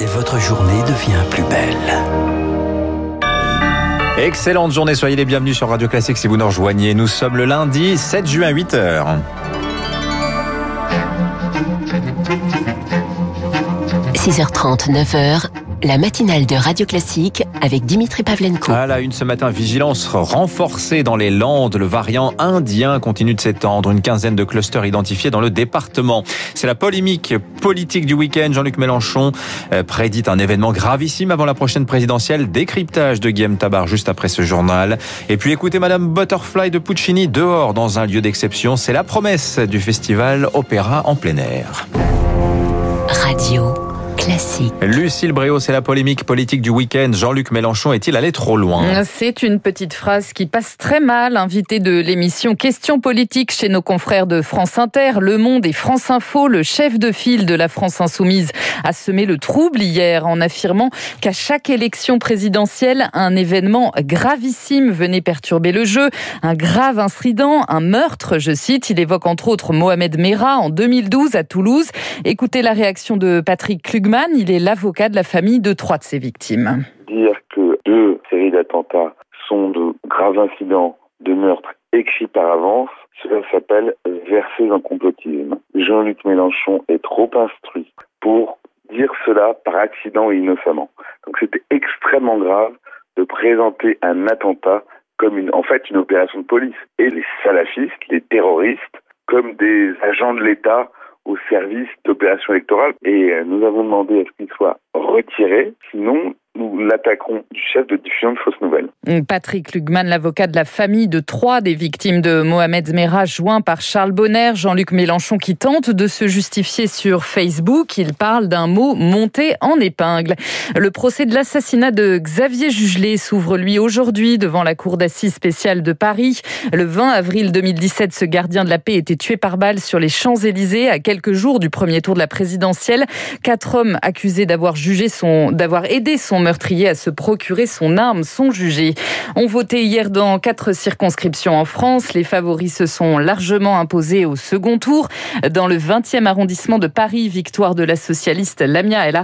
et votre journée devient plus belle. Excellente journée, soyez les bienvenus sur Radio Classique si vous nous rejoignez. Nous sommes le lundi 7 juin 8h. 6h30, 9h, la matinale de Radio Classique avec Dimitri Pavlenko. À la une ce matin, vigilance renforcée dans les Landes. Le variant indien continue de s'étendre. Une quinzaine de clusters identifiés dans le département. C'est la polémique politique du week-end. Jean-Luc Mélenchon euh, prédit un événement gravissime avant la prochaine présidentielle. Décryptage de Guillaume Tabar juste après ce journal. Et puis écoutez Madame Butterfly de Puccini dehors dans un lieu d'exception. C'est la promesse du festival Opéra en plein air. Radio classique. Lucille Bréau, c'est la polémique politique du week-end. Jean-Luc Mélenchon est-il allé trop loin? C'est une petite phrase qui passe très mal. Invité de l'émission Questions politiques chez nos confrères de France Inter, Le Monde et France Info, le chef de file de la France Insoumise a semé le trouble hier en affirmant qu'à chaque élection présidentielle, un événement gravissime venait perturber le jeu. Un grave incident, un meurtre, je cite. Il évoque entre autres Mohamed Merah en 2012 à Toulouse. Écoutez la réaction de Patrick Klugman il est l'avocat de la famille de trois de ses victimes. Dire que deux séries d'attentats sont de graves incidents de meurtre écrits par avance, cela s'appelle verser un complotisme. Jean-Luc Mélenchon est trop instruit pour dire cela par accident et innocemment. Donc c'était extrêmement grave de présenter un attentat comme une, en fait une opération de police. Et les salafistes, les terroristes, comme des agents de l'État au service d'opérations électorales et euh, nous avons demandé à ce qu'il soit retiré. Sinon, nous l'attaquerons du chef de diffusion de fausses nouvelles. Patrick Lugman, l'avocat de la famille de trois des victimes de Mohamed Merah, joint par Charles Bonner, Jean-Luc Mélenchon qui tente de se justifier sur Facebook. Il parle d'un mot monté en épingle. Le procès de l'assassinat de Xavier Jugelet s'ouvre lui aujourd'hui devant la cour d'assises spéciale de Paris. Le 20 avril 2017, ce gardien de la paix était tué par balle sur les Champs-Élysées à quelques jours du premier tour de la présidentielle. Quatre hommes accusés d'avoir jugé son, d'avoir aidé son meurtrier à se procurer son arme sont jugés. On votait hier dans quatre circonscriptions en France. Les favoris se sont largement imposés au second tour. Dans le 20e arrondissement de Paris, victoire de la socialiste Lamia El.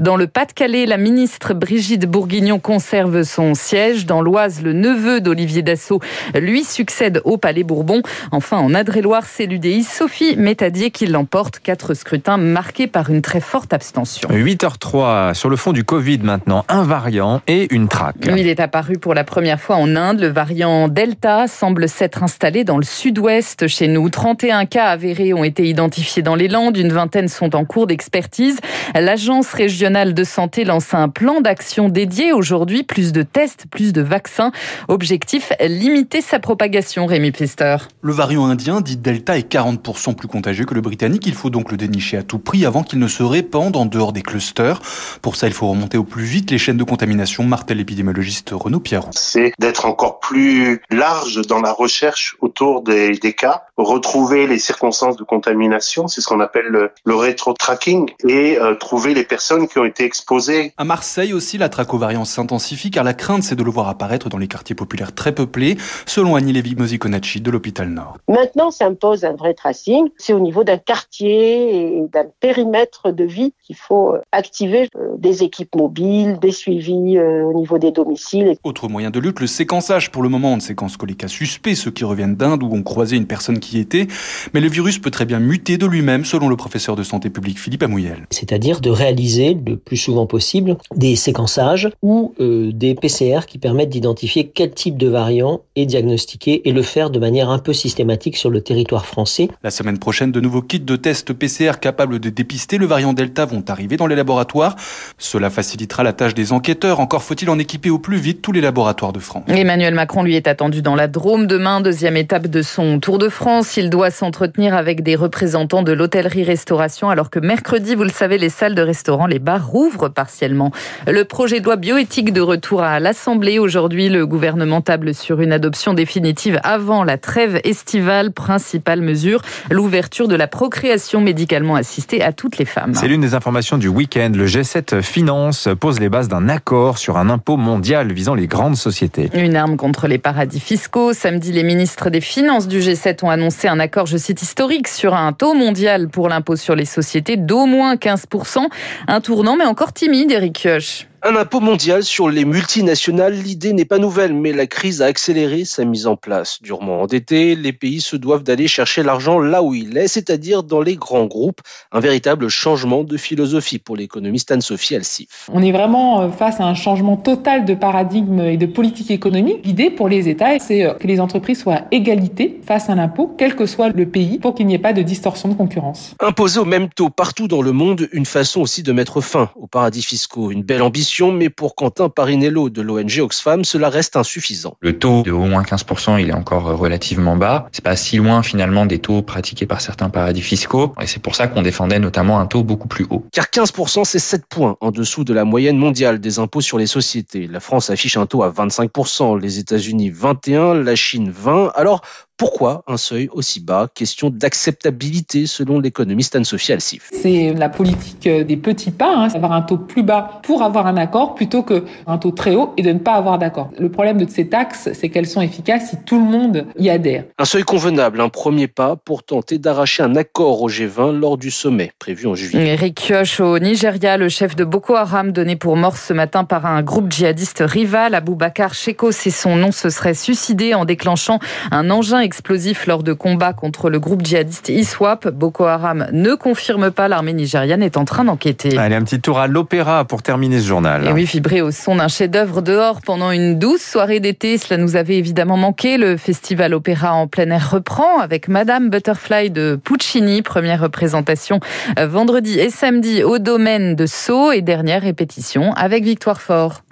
Dans le Pas-de-Calais, la ministre Brigitte Bourguignon conserve son siège. Dans l'Oise, le neveu d'Olivier Dassault lui succède au Palais Bourbon. Enfin, en Adré-Loire, c'est l'UDI Sophie Métadier qui l'emporte. Quatre scrutins marqués par une très forte abstention. 8h03 sur le fond du Covid maintenant un variant et une traque. Il est apparu pour la première fois en Inde. Le variant Delta semble s'être installé dans le sud-ouest chez nous. 31 cas avérés ont été identifiés dans les Landes. Une vingtaine sont en cours d'expertise. L'Agence régionale de santé lance un plan d'action dédié aujourd'hui. Plus de tests, plus de vaccins. Objectif, limiter sa propagation, Rémi Pfister. Le variant indien, dit Delta, est 40% plus contagieux que le britannique. Il faut donc le dénicher à tout prix avant qu'il ne se répande en dehors des clusters. Pour ça, il faut remonter au plus vite vite les chaînes de contamination, martèle l'épidémiologiste Renaud Pierron. C'est d'être encore plus large dans la recherche autour des, des cas, retrouver les circonstances de contamination, c'est ce qu'on appelle le, le rétro-tracking, et euh, trouver les personnes qui ont été exposées. À Marseille aussi, la tracovariance s'intensifie car la crainte c'est de le voir apparaître dans les quartiers populaires très peuplés, selon Annie Lévy-Mosiconacci de l'hôpital Nord. Maintenant s'impose un vrai tracing, c'est au niveau d'un quartier et d'un périmètre de vie qu'il faut activer euh, des équipes mobiles, des suivis euh, au niveau des domiciles. Autre moyen de lutte, le séquençage. Pour le moment, on ne séquence que les cas suspects, ceux qui reviennent d'Inde ou ont croisé une personne qui y était. Mais le virus peut très bien muter de lui-même, selon le professeur de santé publique Philippe Amouyel. C'est-à-dire de réaliser le plus souvent possible des séquençages ou euh, des PCR qui permettent d'identifier quel type de variant est diagnostiqué et le faire de manière un peu systématique sur le territoire français. La semaine prochaine, de nouveaux kits de tests PCR capables de dépister le variant Delta vont arriver dans les laboratoires. Cela facilitera la tâche des enquêteurs. Encore faut-il en équiper au plus vite tous les laboratoires de France. Emmanuel Macron, lui, est attendu dans la Drôme demain, deuxième étape de son Tour de France. Il doit s'entretenir avec des représentants de l'hôtellerie-restauration, alors que mercredi, vous le savez, les salles de restaurant, les bars rouvrent partiellement. Le projet de loi bioéthique de retour à l'Assemblée. Aujourd'hui, le gouvernement table sur une adoption définitive avant la trêve estivale. Principale mesure, l'ouverture de la procréation médicalement assistée à toutes les femmes. C'est l'une des informations du week-end. Le G7 Finance pose les bases d'un accord sur un impôt mondial visant les grandes sociétés. Une arme contre les paradis fiscaux. Samedi, les ministres des Finances du G7 ont annoncé un accord, je cite, historique sur un taux mondial pour l'impôt sur les sociétés d'au moins 15%. Un tournant, mais encore timide, Eric Kioch. Un impôt mondial sur les multinationales, l'idée n'est pas nouvelle, mais la crise a accéléré sa mise en place. Durement endettés, les pays se doivent d'aller chercher l'argent là où il est, c'est-à-dire dans les grands groupes. Un véritable changement de philosophie pour l'économiste Anne-Sophie Alsif. On est vraiment euh, face à un changement total de paradigme et de politique économique. L'idée pour les États, c'est euh, que les entreprises soient à égalité face à l'impôt, quel que soit le pays, pour qu'il n'y ait pas de distorsion de concurrence. Imposer au même taux partout dans le monde, une façon aussi de mettre fin aux paradis fiscaux. Une belle ambition mais pour Quentin Parinello de l'ONG Oxfam, cela reste insuffisant. Le taux de au moins 15%, il est encore relativement bas. C'est pas si loin finalement des taux pratiqués par certains paradis fiscaux. Et c'est pour ça qu'on défendait notamment un taux beaucoup plus haut. Car 15%, c'est 7 points en dessous de la moyenne mondiale des impôts sur les sociétés. La France affiche un taux à 25%, les États-Unis 21, la Chine 20. Alors, pourquoi un seuil aussi bas? Question d'acceptabilité selon l'économiste Anne-Sophie Alsif. C'est la politique des petits pas, hein, avoir un taux plus bas pour avoir un accord plutôt qu'un taux très haut et de ne pas avoir d'accord. Le problème de ces taxes, c'est qu'elles sont efficaces si tout le monde y adhère. Un seuil convenable, un premier pas pour tenter d'arracher un accord au G20 lors du sommet prévu en juillet. Eric Kioch au Nigeria, le chef de Boko Haram donné pour mort ce matin par un groupe djihadiste rival, Aboubacar Sheko, c'est son nom, se serait suicidé en déclenchant un engin explosif lors de combats contre le groupe djihadiste ISWAP. Boko Haram ne confirme pas, l'armée nigériane est en train d'enquêter. Allez, un petit tour à l'opéra pour terminer ce journal. Et oui, vibré au son d'un chef-d'œuvre dehors pendant une douce soirée d'été, cela nous avait évidemment manqué. Le festival opéra en plein air reprend avec Madame Butterfly de Puccini, première représentation euh, vendredi et samedi au domaine de Sceaux et dernière répétition avec Victoire Fort.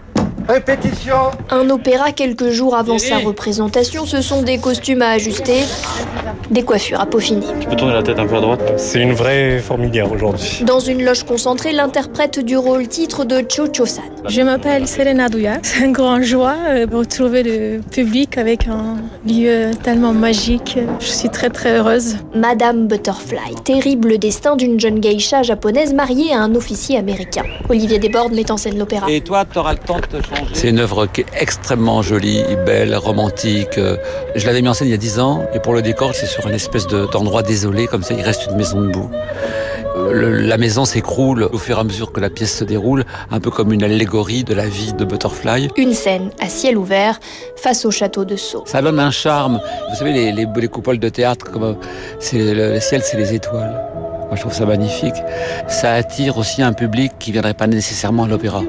Répétition Un opéra quelques jours avant sa représentation, ce sont des costumes à ajuster, des coiffures à peaufiner. Tu peux tourner la tête un peu à droite C'est une vraie fourmilière aujourd'hui. Dans une loge concentrée, l'interprète du rôle titre de Cho-Cho-san. Je m'appelle Selena Douya. C'est un grand joie euh, de retrouver le public avec un lieu tellement magique. Je suis très très heureuse. Madame Butterfly, terrible destin d'une jeune geisha japonaise mariée à un officier américain. Olivier Desbordes met en scène l'opéra. Et toi, t'auras le temps de te changer C'est une œuvre qui est extrêmement jolie, belle, romantique. Je l'avais mis en scène il y a 10 ans et pour le décor, c'est sur une espèce d'endroit désolé, comme ça il reste une maison debout. Le, la maison s'écroule au fur et à mesure que la pièce se déroule, un peu comme une allégorie de la vie de Butterfly. Une scène à ciel ouvert face au château de Sceaux. Ça donne un charme. Vous savez, les, les, les coupoles de théâtre, comme c'est le, le ciel, c'est les étoiles. Moi, je trouve ça magnifique. Ça attire aussi un public qui viendrait pas nécessairement à l'opéra.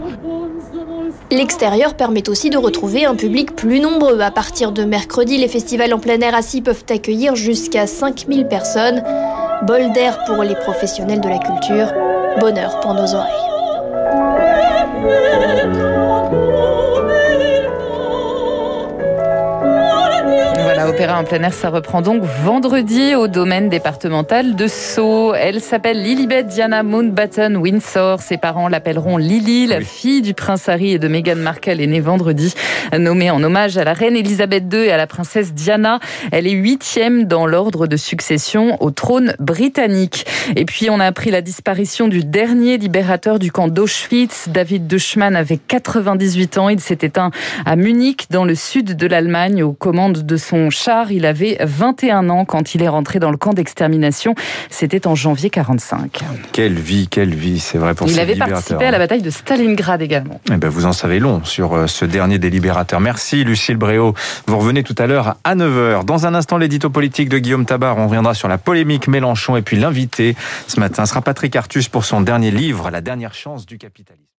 L'extérieur permet aussi de retrouver un public plus nombreux. À partir de mercredi, les festivals en plein air assis peuvent accueillir jusqu'à 5000 personnes. Bol d'air pour les professionnels de la culture, bonheur pour nos oreilles. Opéra en plein air, ça reprend donc vendredi au domaine départemental de Sceaux. Elle s'appelle Lilibet Diana Mountbatten Windsor. Ses parents l'appelleront Lily, la oui. fille du prince Harry et de Meghan Markle, est née vendredi, nommée en hommage à la reine Elisabeth II et à la princesse Diana. Elle est huitième dans l'ordre de succession au trône britannique. Et puis, on a appris la disparition du dernier libérateur du camp d'Auschwitz. David Dushman avait 98 ans. Il s'est éteint à Munich, dans le sud de l'Allemagne, aux commandes de son Il avait 21 ans quand il est rentré dans le camp d'extermination. C'était en janvier 45. Quelle vie, quelle vie, c'est vrai pour Il ces avait participé à la bataille de Stalingrad également. Eh ben, vous en savez long sur ce dernier des libérateurs. Merci Lucille Bréau. Vous revenez tout à l'heure à 9h. Dans un instant, l'édito politique de Guillaume Tabar. On reviendra sur la polémique Mélenchon et puis l'invité ce matin sera Patrick Artus pour son dernier livre, La dernière chance du capitalisme.